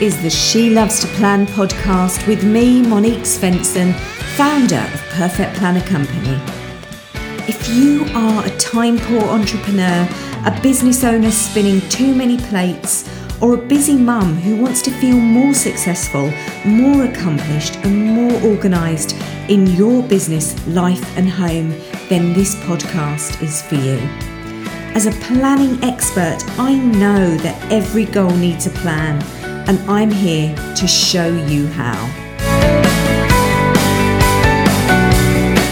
is the She Loves to Plan podcast with me, Monique Svensson, founder of Perfect Planner Company. If you are a time poor entrepreneur, a business owner spinning too many plates, or a busy mum who wants to feel more successful, more accomplished, and more organised in your business, life, and home, then this podcast is for you. As a planning expert, I know that every goal needs a plan, and I'm here to show you how.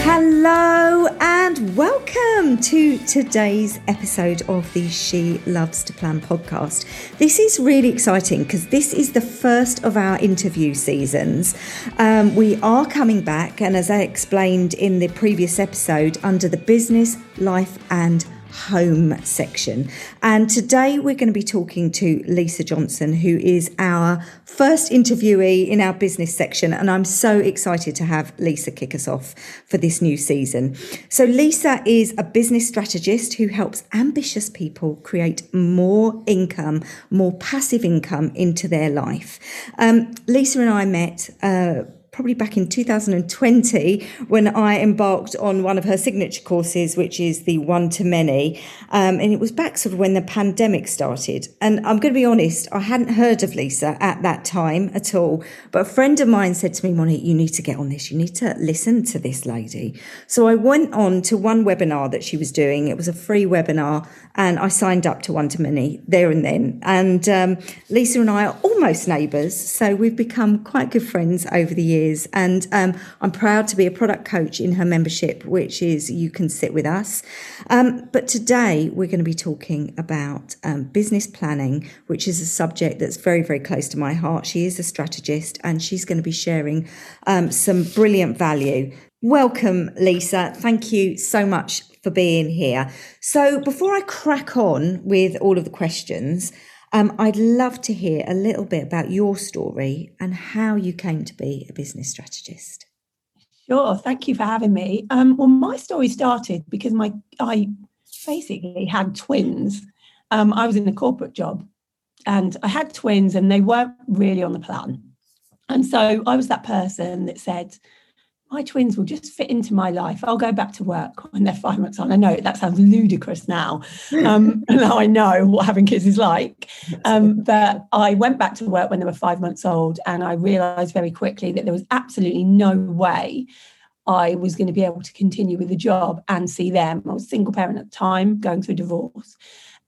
Hello, and welcome to today's episode of the She Loves to Plan podcast. This is really exciting because this is the first of our interview seasons. Um, we are coming back, and as I explained in the previous episode, under the business, life, and home section. And today we're going to be talking to Lisa Johnson, who is our first interviewee in our business section. And I'm so excited to have Lisa kick us off for this new season. So, Lisa is a business strategist who helps ambitious people create more income, more passive income into their life. Um, Lisa and I met. Uh, probably back in 2020 when I embarked on one of her signature courses, which is the one to many. Um, and it was back sort of when the pandemic started. And I'm going to be honest, I hadn't heard of Lisa at that time at all. But a friend of mine said to me, Monique, you need to get on this. You need to listen to this lady. So I went on to one webinar that she was doing. It was a free webinar and I signed up to one to many there and then. And um, Lisa and I are almost neighbours. So we've become quite good friends over the years And um, I'm proud to be a product coach in her membership, which is you can sit with us. Um, but today we're going to be talking about um, business planning, which is a subject that's very, very close to my heart. She is a strategist and she's going to be sharing um, some brilliant value. Welcome, Lisa. Thank you so much for being here. So, before I crack on with all of the questions, um, I'd love to hear a little bit about your story and how you came to be a business strategist. Sure, thank you for having me. Um, well, my story started because my I basically had twins. Um, I was in a corporate job, and I had twins, and they weren't really on the plan. And so I was that person that said, my twins will just fit into my life. I'll go back to work when they're five months old. I know that sounds ludicrous now. Um, now I know what having kids is like. Um, but I went back to work when they were five months old, and I realised very quickly that there was absolutely no way I was going to be able to continue with the job and see them. I was a single parent at the time, going through divorce.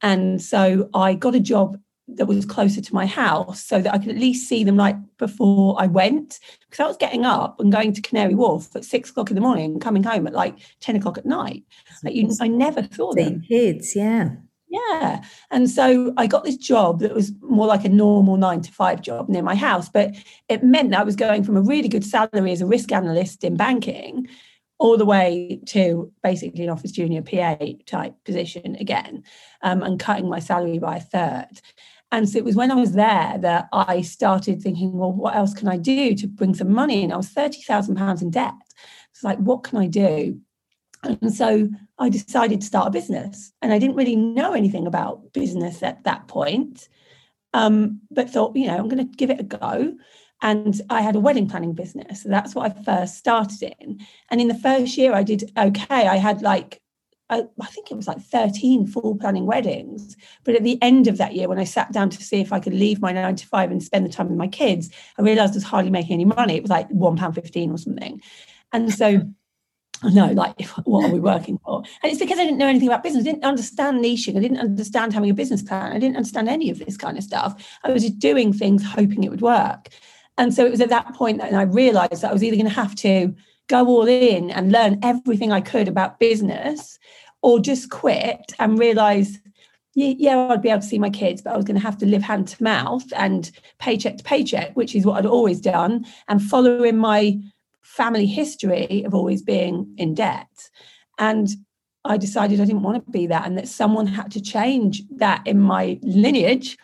And so I got a job that was closer to my house so that I could at least see them like before I went. Because I was getting up and going to Canary Wharf at six o'clock in the morning and coming home at like 10 o'clock at night. Like you, I never saw them. Kids, yeah. Yeah. And so I got this job that was more like a normal nine to five job near my house. But it meant that I was going from a really good salary as a risk analyst in banking all the way to basically an office junior PA type position again, um, and cutting my salary by a third. And so it was when I was there that I started thinking, well, what else can I do to bring some money in? I was £30,000 in debt. It's like, what can I do? And so I decided to start a business. And I didn't really know anything about business at that point, um, but thought, you know, I'm going to give it a go. And I had a wedding planning business. So that's what I first started in. And in the first year, I did okay. I had like I, I, think it was like 13 full planning weddings. But at the end of that year, when I sat down to see if I could leave my nine to five and spend the time with my kids, I realized I was hardly making any money. It was like £1.15 or something. And so know, like, what are we working for? And it's because I didn't know anything about business. I didn't understand niching. I didn't understand having a business plan. I didn't understand any of this kind of stuff. I was just doing things hoping it would work. And so it was at that point that I realized that I was either going to have to go all in and learn everything I could about business or just quit and realize yeah, I'd be able to see my kids, but I was going to have to live hand to mouth and paycheck to paycheck, which is what I'd always done, and following my family history of always being in debt. And I decided I didn't want to be that, and that someone had to change that in my lineage.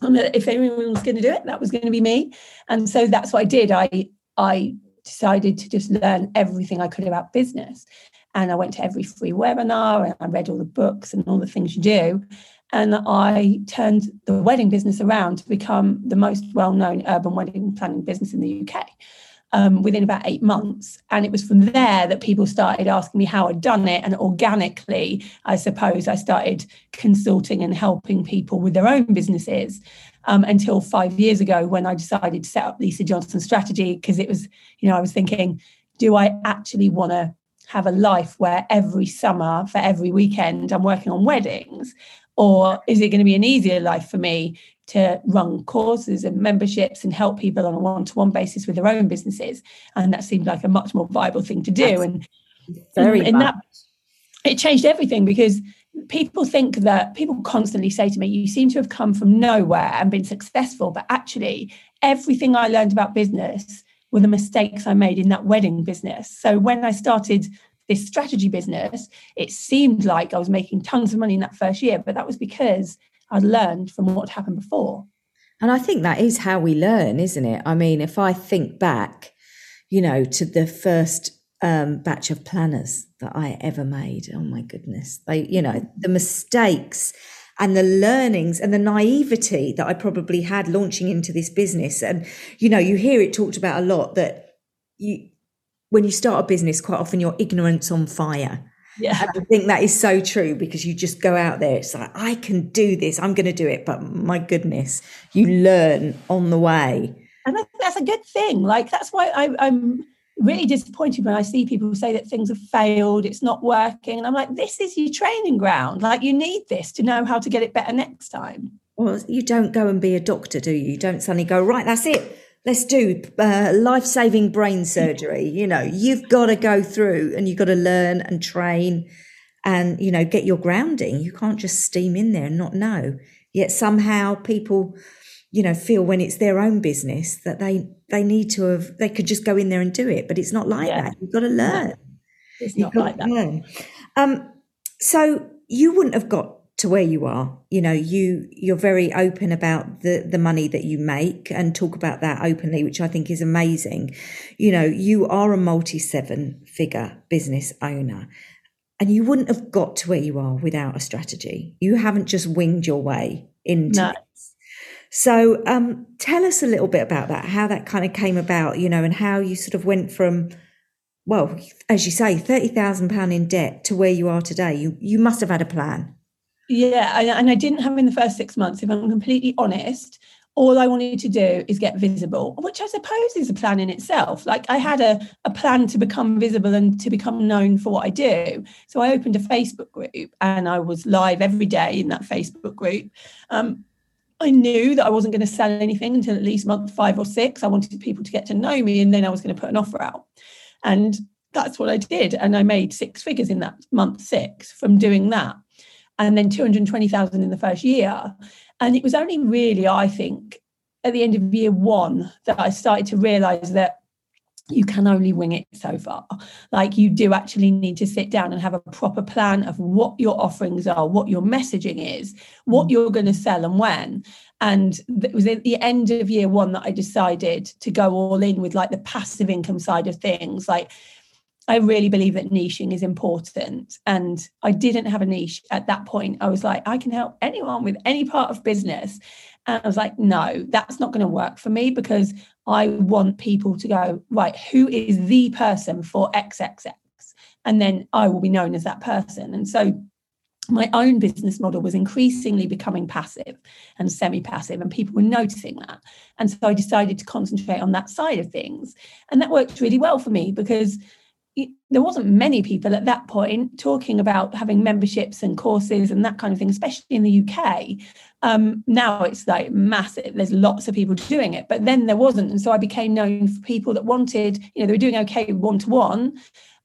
And if anyone was going to do it, that was going to be me. And so that's what I did. I I decided to just learn everything I could about business. And I went to every free webinar and I read all the books and all the things you do. And I turned the wedding business around to become the most well known urban wedding planning business in the UK um, within about eight months. And it was from there that people started asking me how I'd done it. And organically, I suppose, I started consulting and helping people with their own businesses. Um, until five years ago, when I decided to set up Lisa Johnson Strategy, because it was, you know, I was thinking, do I actually want to have a life where every summer for every weekend I'm working on weddings? Or is it going to be an easier life for me to run courses and memberships and help people on a one-to-one basis with their own businesses? And that seemed like a much more viable thing to do. That's and very and, that it changed everything because people think that people constantly say to me you seem to have come from nowhere and been successful but actually everything i learned about business were the mistakes i made in that wedding business so when i started this strategy business it seemed like i was making tons of money in that first year but that was because I'd learned from what happened before. And I think that is how we learn, isn't it? I mean, if I think back, you know, to the first um, batch of planners that I ever made, oh my goodness, they, you know, the mistakes and the learnings and the naivety that I probably had launching into this business. And, you know, you hear it talked about a lot that you, when you start a business, quite often your ignorance on fire. Yeah. And I think that is so true because you just go out there. It's like, I can do this. I'm going to do it. But my goodness, you learn on the way. And that's a good thing. Like, that's why I, I'm really disappointed when I see people say that things have failed, it's not working. And I'm like, this is your training ground. Like, you need this to know how to get it better next time. Well, you don't go and be a doctor, do you? You don't suddenly go, right, that's it let's do uh, life saving brain surgery. You know, you've got to go through and you've got to learn and train and, you know, get your grounding. You can't just steam in there and not know. Yet somehow people, you know, feel when it's their own business that they, they need to have, they could just go in there and do it. But it's not like yeah. that. You've got to learn. No, it's not like that. Learn. Um, so you wouldn't have got to where you are you know you you're very open about the the money that you make and talk about that openly which i think is amazing you know you are a multi seven figure business owner and you wouldn't have got to where you are without a strategy you haven't just winged your way into no. So um, tell us a little bit about that how that kind of came about you know and how you sort of went from well as you say 30,000 pound in debt to where you are today you you must have had a plan yeah, and I didn't have in the first six months, if I'm completely honest. All I wanted to do is get visible, which I suppose is a plan in itself. Like I had a, a plan to become visible and to become known for what I do. So I opened a Facebook group and I was live every day in that Facebook group. Um, I knew that I wasn't going to sell anything until at least month five or six. I wanted people to get to know me and then I was going to put an offer out. And that's what I did. And I made six figures in that month six from doing that and then 220,000 in the first year. And it was only really, I think, at the end of year one that I started to realize that you can only wing it so far. Like you do actually need to sit down and have a proper plan of what your offerings are, what your messaging is, what mm. you're going to sell and when. And it was at the end of year one that I decided to go all in with like the passive income side of things. Like I really believe that niching is important. And I didn't have a niche at that point. I was like, I can help anyone with any part of business. And I was like, no, that's not going to work for me because I want people to go, right, who is the person for XXX? And then I will be known as that person. And so my own business model was increasingly becoming passive and semi passive, and people were noticing that. And so I decided to concentrate on that side of things. And that worked really well for me because there wasn't many people at that point talking about having memberships and courses and that kind of thing, especially in the UK. Um, now it's like massive. There's lots of people doing it, but then there wasn't, and so I became known for people that wanted, you know, they were doing okay one to one.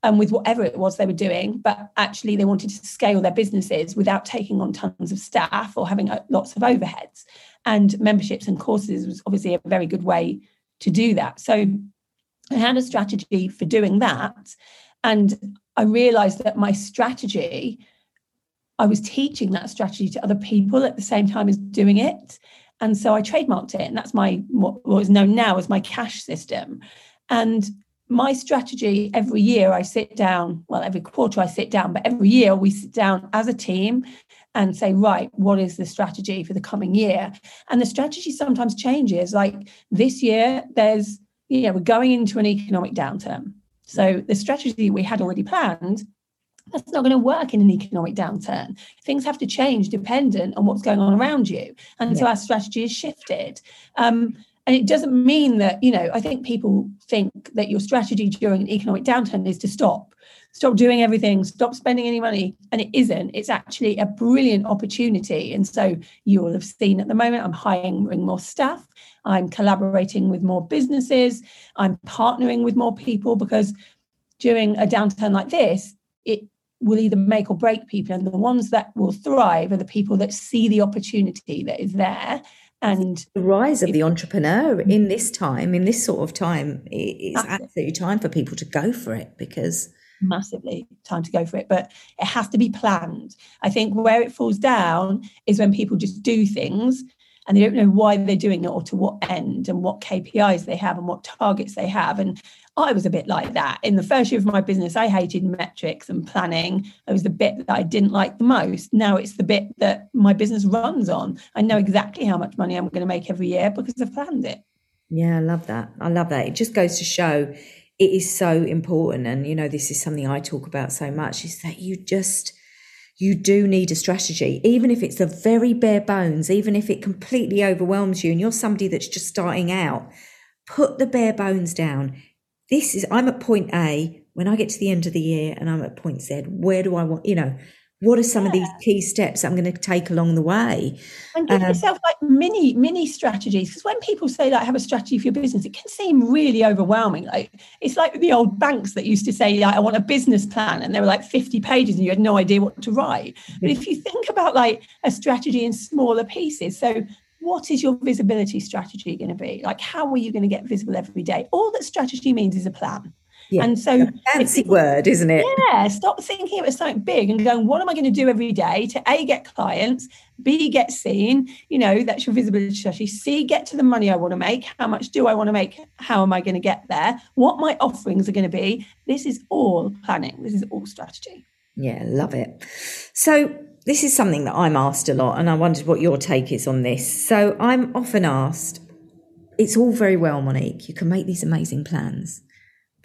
Um, with whatever it was they were doing, but actually they wanted to scale their businesses without taking on tons of staff or having uh, lots of overheads. And memberships and courses was obviously a very good way to do that. So I had a strategy for doing that. And I realized that my strategy, I was teaching that strategy to other people at the same time as doing it. And so I trademarked it. And that's my what is known now as my cash system. And my strategy every year I sit down, well, every quarter I sit down, but every year we sit down as a team and say, right, what is the strategy for the coming year? And the strategy sometimes changes. Like this year, there's, you know, we're going into an economic downturn. So the strategy we had already planned that's not going to work in an economic downturn. Things have to change dependent on what's going on around you. And yeah. so our strategy is shifted. Um, and it doesn't mean that, you know, I think people think that your strategy during an economic downturn is to stop stop doing everything, stop spending any money. And it isn't. It's actually a brilliant opportunity. And so you will have seen at the moment, I'm hiring more staff, I'm collaborating with more businesses, I'm partnering with more people because during a downturn like this, it will either make or break people. And the ones that will thrive are the people that see the opportunity that is there and the rise of the entrepreneur in this time in this sort of time it's absolutely time for people to go for it because massively time to go for it but it has to be planned i think where it falls down is when people just do things and they don't know why they're doing it or to what end and what KPIs they have and what targets they have. And I was a bit like that. In the first year of my business, I hated metrics and planning. It was the bit that I didn't like the most. Now it's the bit that my business runs on. I know exactly how much money I'm going to make every year because I've planned it. Yeah, I love that. I love that. It just goes to show it is so important and you know this is something i talk about so much is that you just you do need a strategy. Even if it's the very bare bones even if it completely overwhelms you and you're somebody that's just starting out put the bare bones down. This is i'm at point a when i get to the end of the year and i'm at point z. Where do i want you know what are some yeah. of these key steps I'm going to take along the way? And give um, yourself like mini, mini strategies. Because when people say like have a strategy for your business, it can seem really overwhelming. Like it's like the old banks that used to say, like, I want a business plan, and there were like 50 pages and you had no idea what to write. But if you think about like a strategy in smaller pieces, so what is your visibility strategy going to be? Like, how are you going to get visible every day? All that strategy means is a plan. Yeah, and so fancy word, isn't it? Yeah, stop thinking it was something big and going, what am I going to do every day to A get clients, B get seen, you know, that's your visibility strategy. C get to the money I want to make. How much do I want to make? How am I going to get there? What my offerings are going to be. This is all planning. This is all strategy. Yeah, love it. So this is something that I'm asked a lot, and I wondered what your take is on this. So I'm often asked, it's all very well, Monique. You can make these amazing plans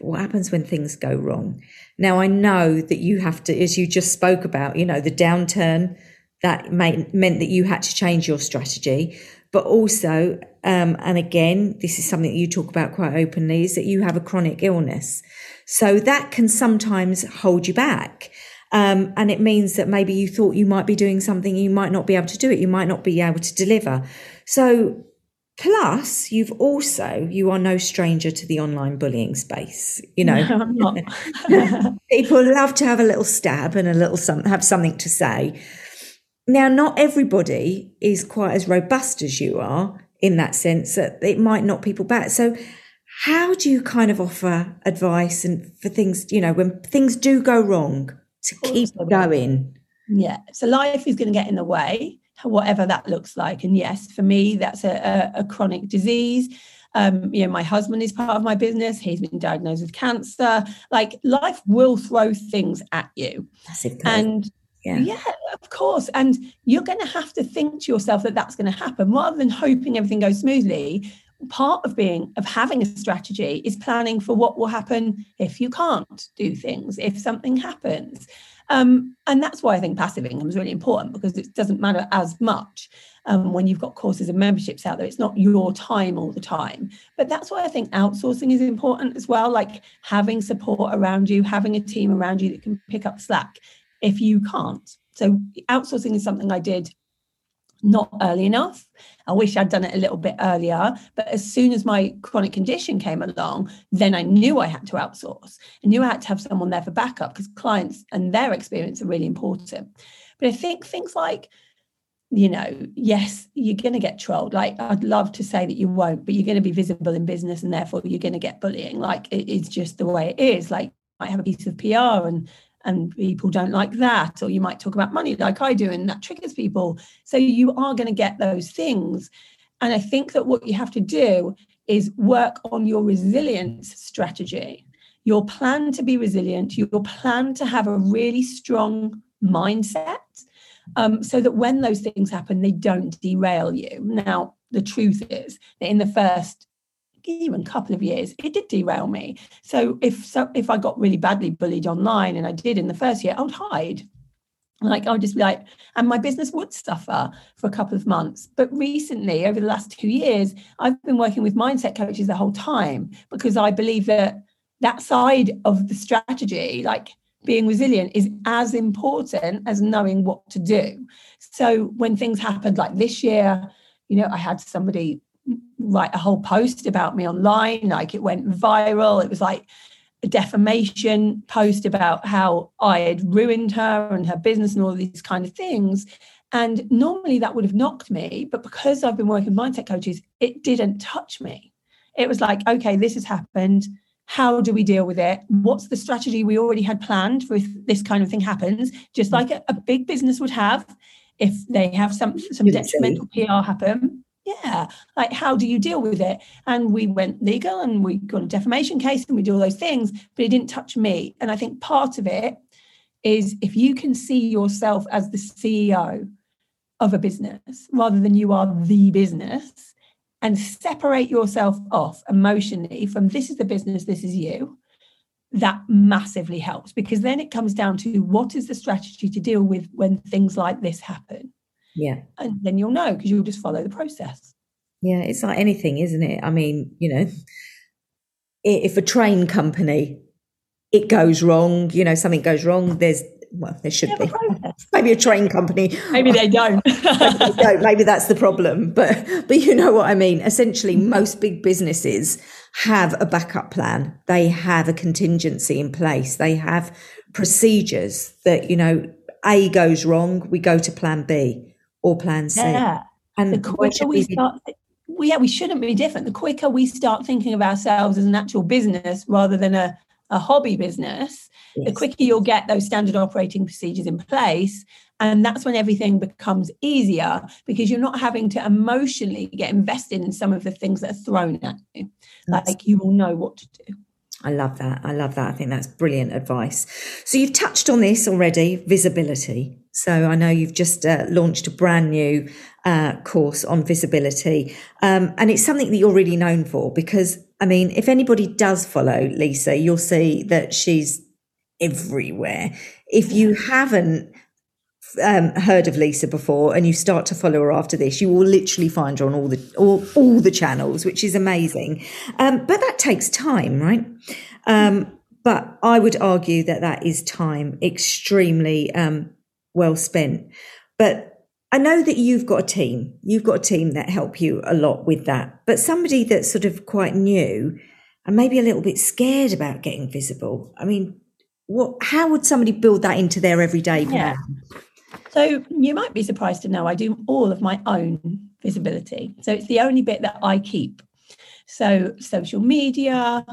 what happens when things go wrong? Now, I know that you have to, as you just spoke about, you know, the downturn that meant that you had to change your strategy, but also, um, and again, this is something that you talk about quite openly, is that you have a chronic illness. So that can sometimes hold you back. Um, and it means that maybe you thought you might be doing something, you might not be able to do it, you might not be able to deliver. So Plus, you've also, you are no stranger to the online bullying space. You know, no, people love to have a little stab and a little some, have something to say. Now, not everybody is quite as robust as you are in that sense that it might knock people back. So, how do you kind of offer advice and for things, you know, when things do go wrong to keep going? Yeah. So, life is going to get in the way whatever that looks like. And yes, for me, that's a, a, a chronic disease. Um, you know, my husband is part of my business. He's been diagnosed with cancer. Like life will throw things at you. And yeah. yeah, of course. And you're going to have to think to yourself that that's going to happen rather than hoping everything goes smoothly. Part of being, of having a strategy is planning for what will happen if you can't do things, if something happens. Um, and that's why I think passive income is really important because it doesn't matter as much um, when you've got courses and memberships out there. It's not your time all the time. But that's why I think outsourcing is important as well, like having support around you, having a team around you that can pick up slack if you can't. So outsourcing is something I did not early enough. I wish I'd done it a little bit earlier. But as soon as my chronic condition came along, then I knew I had to outsource. I knew I had to have someone there for backup because clients and their experience are really important. But I think things like, you know, yes, you're going to get trolled. Like, I'd love to say that you won't, but you're going to be visible in business and therefore you're going to get bullying. Like, it's just the way it is. Like, I have a piece of PR and and people don't like that or you might talk about money like i do and that triggers people. So you are going to get those things. And i think that what you have to do is work on your resilience strategy. Your plan to be resilient your plan to have a really strong mindset um, so that when those things happen, they don't derail you. Now, the truth is that in the first even a couple of years, it did derail me. So if so, if I got really badly bullied online, and I did in the first year, I would hide. Like I would just be like, and my business would suffer for a couple of months. But recently, over the last two years, I've been working with mindset coaches the whole time because I believe that that side of the strategy, like being resilient, is as important as knowing what to do. So when things happened like this year, you know, I had somebody write a whole post about me online, like it went viral. It was like a defamation post about how I had ruined her and her business and all these kind of things. And normally that would have knocked me, but because I've been working mindset coaches, it didn't touch me. It was like, okay, this has happened how do we deal with it what's the strategy we already had planned for if this kind of thing happens just like a, a big business would have if they have some some detrimental pr happen yeah like how do you deal with it and we went legal and we got a defamation case and we do all those things but it didn't touch me and i think part of it is if you can see yourself as the ceo of a business rather than you are the business and separate yourself off emotionally from this is the business, this is you, that massively helps because then it comes down to what is the strategy to deal with when things like this happen. Yeah. And then you'll know because you'll just follow the process. Yeah, it's like anything, isn't it? I mean, you know, if a train company it goes wrong, you know, something goes wrong, there's well, there should be. Maybe a train company. Maybe they don't. maybe, they don't. Maybe that's the problem. But but you know what I mean. Essentially, mm-hmm. most big businesses have a backup plan. They have a contingency in place. They have procedures that you know A goes wrong, we go to plan B or plan C. Yeah. And the quicker we start, we, yeah, we shouldn't be different. The quicker we start thinking of ourselves as an actual business rather than a, a hobby business, yes. the quicker you'll get those standard operating procedures in place. And that's when everything becomes easier because you're not having to emotionally get invested in some of the things that are thrown at you. That's like you will know what to do. I love that. I love that. I think that's brilliant advice. So you've touched on this already, visibility. So I know you've just uh, launched a brand new uh, course on visibility, um, and it's something that you're really known for because I mean, if anybody does follow Lisa, you'll see that she's everywhere. If you haven't um, heard of Lisa before and you start to follow her after this, you will literally find her on all the all, all the channels, which is amazing. Um, but that takes time, right? Um, but I would argue that that is time extremely um, well spent. But I know that you've got a team. You've got a team that help you a lot with that. But somebody that's sort of quite new and maybe a little bit scared about getting visible. I mean, what how would somebody build that into their everyday plan yeah. So you might be surprised to know i do all of my own visibility. So it's the only bit that i keep. So social media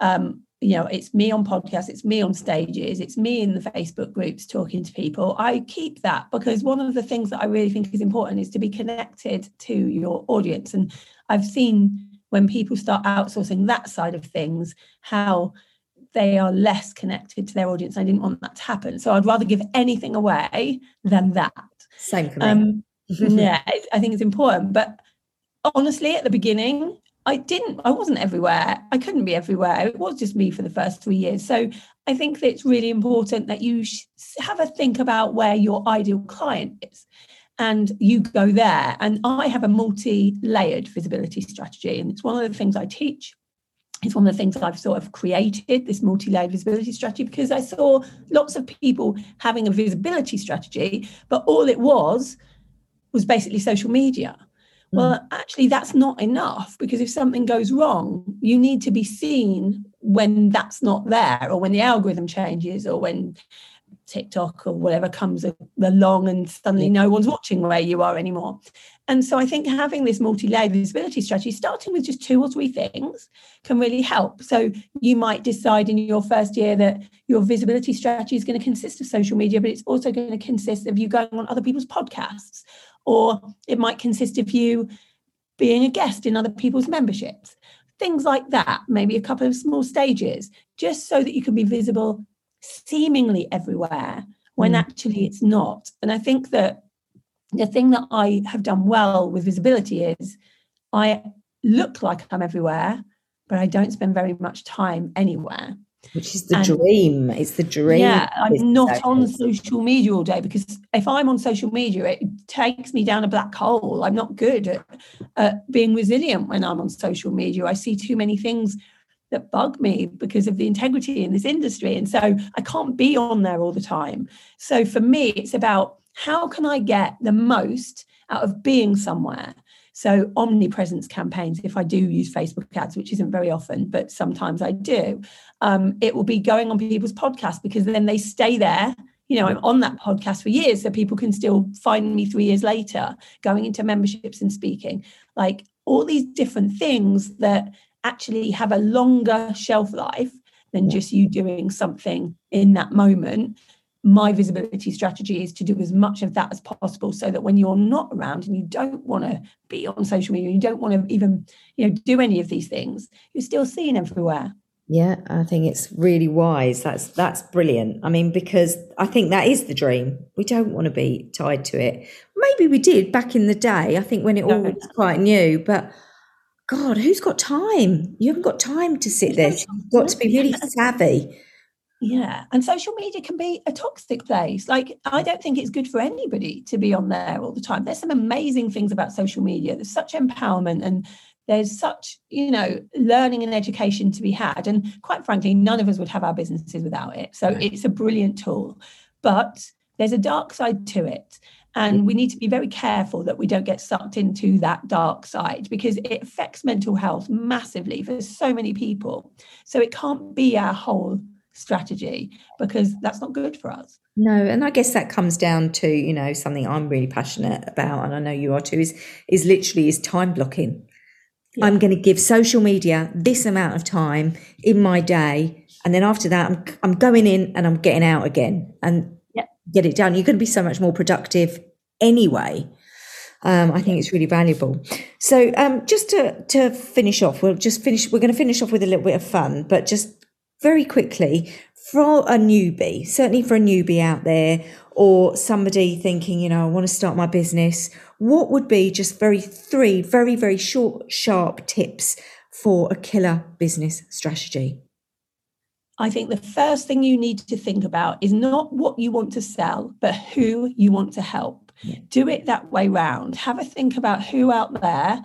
um, you know it's me on podcasts it's me on stages it's me in the facebook groups talking to people. I keep that because one of the things that i really think is important is to be connected to your audience. And i've seen when people start outsourcing that side of things how they are less connected to their audience. I didn't want that to happen. So I'd rather give anything away than that. Same for me. Um, yeah, I think it's important. But honestly, at the beginning, I didn't, I wasn't everywhere. I couldn't be everywhere. It was just me for the first three years. So I think that it's really important that you have a think about where your ideal client is and you go there. And I have a multi layered visibility strategy. And it's one of the things I teach it's one of the things I've sort of created this multi-layered visibility strategy because I saw lots of people having a visibility strategy, but all it was was basically social media. Mm. Well, actually, that's not enough because if something goes wrong, you need to be seen when that's not there, or when the algorithm changes, or when TikTok or whatever comes along and suddenly no one's watching where you are anymore. And so I think having this multi-layered visibility strategy, starting with just two or three things, can really help. So you might decide in your first year that your visibility strategy is going to consist of social media, but it's also going to consist of you going on other people's podcasts, or it might consist of you being a guest in other people's memberships. Things like that, maybe a couple of small stages, just so that you can be visible seemingly everywhere when mm. actually it's not. And I think that the thing that I have done well with visibility is I look like I'm everywhere, but I don't spend very much time anywhere. Which is the and, dream. It's the dream. Yeah, I'm not on social media all day because if I'm on social media, it takes me down a black hole. I'm not good at, at being resilient when I'm on social media. I see too many things that bug me because of the integrity in this industry. And so I can't be on there all the time. So for me, it's about how can I get the most out of being somewhere? So, omnipresence campaigns, if I do use Facebook ads, which isn't very often, but sometimes I do, um, it will be going on people's podcasts because then they stay there. You know, I'm on that podcast for years, so people can still find me three years later, going into memberships and speaking. Like all these different things that actually have a longer shelf life than just you doing something in that moment. My visibility strategy is to do as much of that as possible so that when you're not around and you don't want to be on social media you don't want to even you know do any of these things you're still seen everywhere. Yeah i think it's really wise. That's that's brilliant. I mean because i think that is the dream. We don't want to be tied to it. Maybe we did back in the day i think when it all was quite new but god who's got time you haven't got time to sit there you've got to be really savvy yeah. And social media can be a toxic place. Like, I don't think it's good for anybody to be on there all the time. There's some amazing things about social media. There's such empowerment and there's such, you know, learning and education to be had. And quite frankly, none of us would have our businesses without it. So it's a brilliant tool. But there's a dark side to it. And we mm-hmm. need to be very careful that we don't get sucked into that dark side because it affects mental health massively for so many people. So it can't be our whole strategy because that's not good for us. No, and I guess that comes down to, you know, something I'm really passionate about and I know you are too is is literally is time blocking. Yeah. I'm going to give social media this amount of time in my day and then after that I'm I'm going in and I'm getting out again and. Get it done. You're going to be so much more productive anyway. Um, I think it's really valuable. So, um, just to to finish off, we'll just finish. We're going to finish off with a little bit of fun, but just very quickly for a newbie, certainly for a newbie out there or somebody thinking, you know, I want to start my business, what would be just very three very, very short, sharp tips for a killer business strategy? I think the first thing you need to think about is not what you want to sell, but who you want to help. Yeah. Do it that way round. Have a think about who out there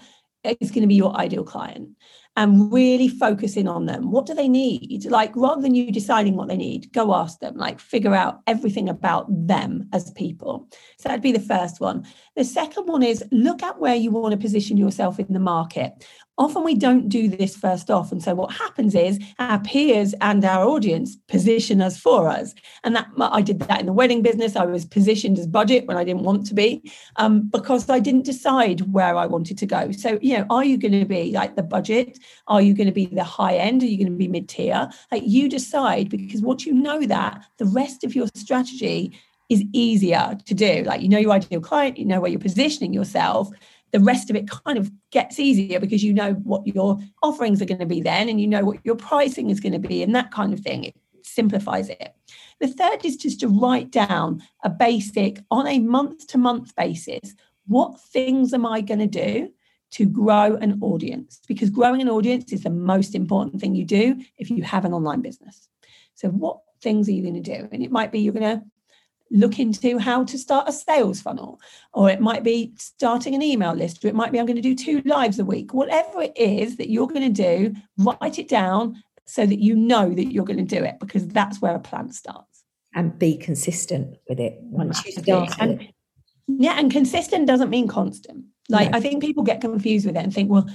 is going to be your ideal client and really focus in on them. What do they need? Like, rather than you deciding what they need, go ask them, like, figure out everything about them as people. So that'd be the first one. The second one is look at where you want to position yourself in the market often we don't do this first off. And so what happens is our peers and our audience position us for us. And that I did that in the wedding business. I was positioned as budget when I didn't want to be um, because I didn't decide where I wanted to go. So, you know, are you going to be like the budget? Are you going to be the high end? Are you going to be mid tier? Like you decide because once you know that, the rest of your strategy is easier to do. Like you know your ideal client, you know where you're positioning yourself the rest of it kind of gets easier because you know what your offerings are going to be then and you know what your pricing is going to be and that kind of thing. It simplifies it. The third is just to write down a basic on a month to month basis what things am I going to do to grow an audience? Because growing an audience is the most important thing you do if you have an online business. So, what things are you going to do? And it might be you're going to look into how to start a sales funnel, or it might be starting an email list, or it might be I'm going to do two lives a week. Whatever it is that you're going to do, write it down so that you know that you're going to do it because that's where a plan starts. And be consistent with it once you start. And, yeah, and consistent doesn't mean constant. Like no. I think people get confused with it and think, well,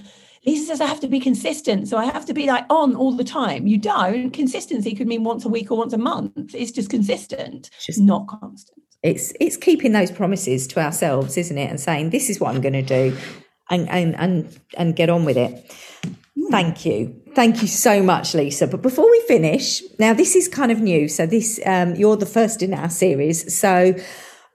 Lisa says I have to be consistent. So I have to be like on all the time. You don't. Consistency could mean once a week or once a month. It's just consistent, it's just not constant. It's it's keeping those promises to ourselves, isn't it? And saying, this is what I'm going to do and and and and get on with it. Thank you. Thank you so much, Lisa. But before we finish, now this is kind of new. So this um, you're the first in our series. So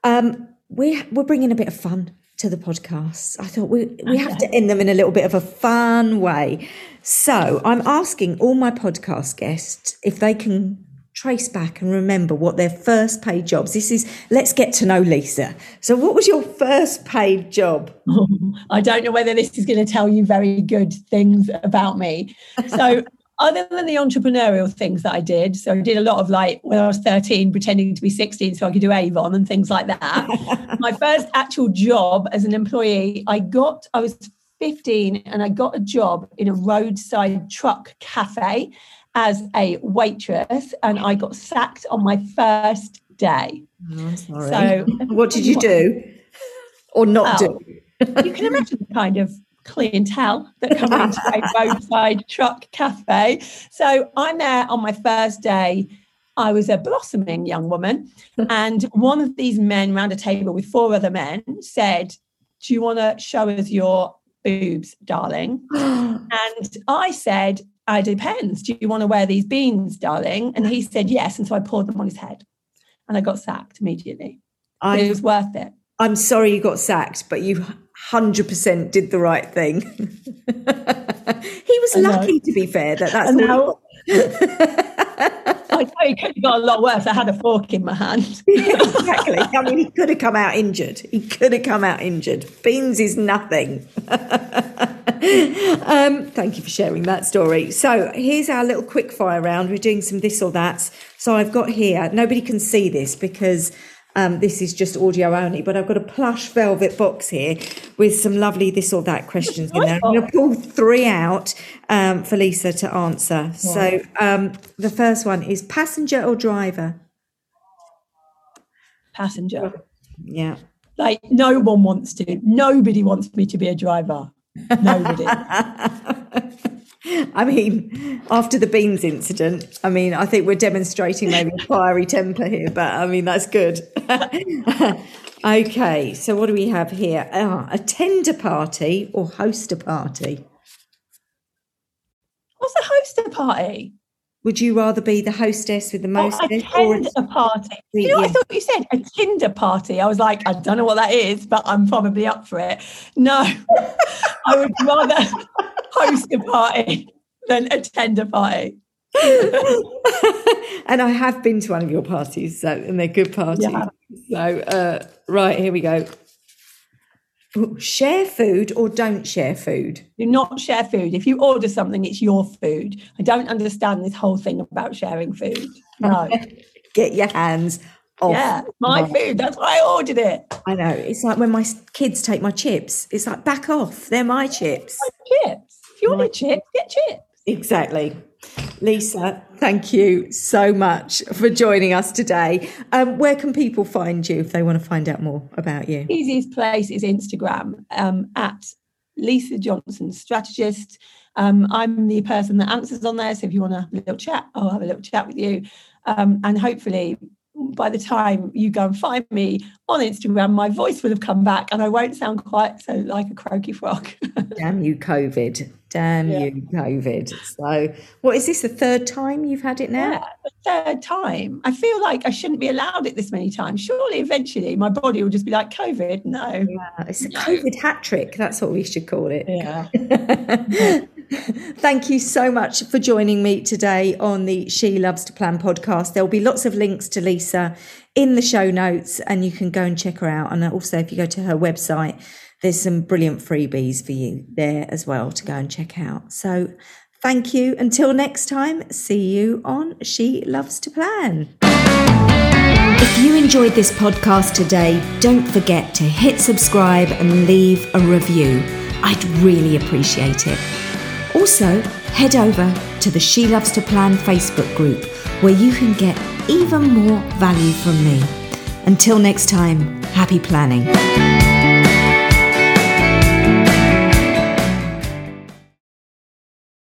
um, we're we're bringing a bit of fun to the podcasts. I thought we we have to end them in a little bit of a fun way. So I'm asking all my podcast guests if they can trace back and remember what their first paid jobs. This is let's get to know Lisa. So, what was your first paid job? I don't know whether this is going to tell you very good things about me. So. other than the entrepreneurial things that I did, so I did a lot of like when I was 13, pretending to be 16 so I could do Avon and things like that. My first actual job as an employee, I got, I was 15 and I got a job in a roadside truck cafe as a waitress and I got sacked on my first day. Oh, so what did you do or not well, do? you can imagine the kind of clientele that come into a roadside truck cafe. So I'm there on my first day. I was a blossoming young woman, and one of these men around a table with four other men said, Do you want to show us your boobs, darling? and I said, it depends. Do you want to wear these beans, darling? And he said yes. And so I poured them on his head and I got sacked immediately. I, it was worth it. I'm sorry you got sacked, but you 100% did the right thing. he was lucky, to be fair, that that's all. I know he could have got a lot worse. I had a fork in my hand. yeah, exactly. I mean, he could have come out injured. He could have come out injured. Beans is nothing. um, thank you for sharing that story. So here's our little quick fire round. We're doing some this or that. So I've got here, nobody can see this because um, this is just audio only, but I've got a plush velvet box here with some lovely this or that questions in there. I'm going to pull three out um, for Lisa to answer. So um, the first one is passenger or driver? Passenger. Yeah. Like no one wants to. Nobody wants me to be a driver. Nobody. I mean, after the beans incident, I mean, I think we're demonstrating maybe a fiery temper here, but I mean, that's good. okay, so what do we have here? Attend a party or host a party? What's a host a party? Would you rather be the hostess with the most? Oh, attend a party. You know, yeah. I thought you said a Tinder party. I was like, I don't know what that is, but I'm probably up for it. No, I would rather host a party than attend a party. and I have been to one of your parties, so and they're good parties. Yeah. So, uh, right here we go. Share food or don't share food? Do not share food. If you order something, it's your food. I don't understand this whole thing about sharing food. No. Get your hands off. Yeah, my, food. That's why I ordered it. I know. It's like when my kids take my chips. It's like back off. They're my chips. My chips. If you want chips, get chips. Exactly. Lisa, thank you so much for joining us today. Um, where can people find you if they want to find out more about you? Easiest place is Instagram um, at Lisa Johnson Strategist. Um, I'm the person that answers on there. So if you want a little chat, I'll have a little chat with you. Um, and hopefully by the time you go and find me on Instagram, my voice will have come back and I won't sound quite so like a croaky frog. Damn you, COVID. Damn yeah. you, COVID. So, what is this, the third time you've had it now? Yeah, the third time. I feel like I shouldn't be allowed it this many times. Surely, eventually, my body will just be like, COVID. No. Yeah, it's a. COVID hat trick. That's what we should call it. Yeah. Thank you so much for joining me today on the She Loves to Plan podcast. There'll be lots of links to Lisa in the show notes, and you can go and check her out. And also, if you go to her website, there's some brilliant freebies for you there as well to go and check out. So, thank you. Until next time, see you on She Loves to Plan. If you enjoyed this podcast today, don't forget to hit subscribe and leave a review. I'd really appreciate it. Also, head over to the She Loves to Plan Facebook group where you can get even more value from me. Until next time, happy planning.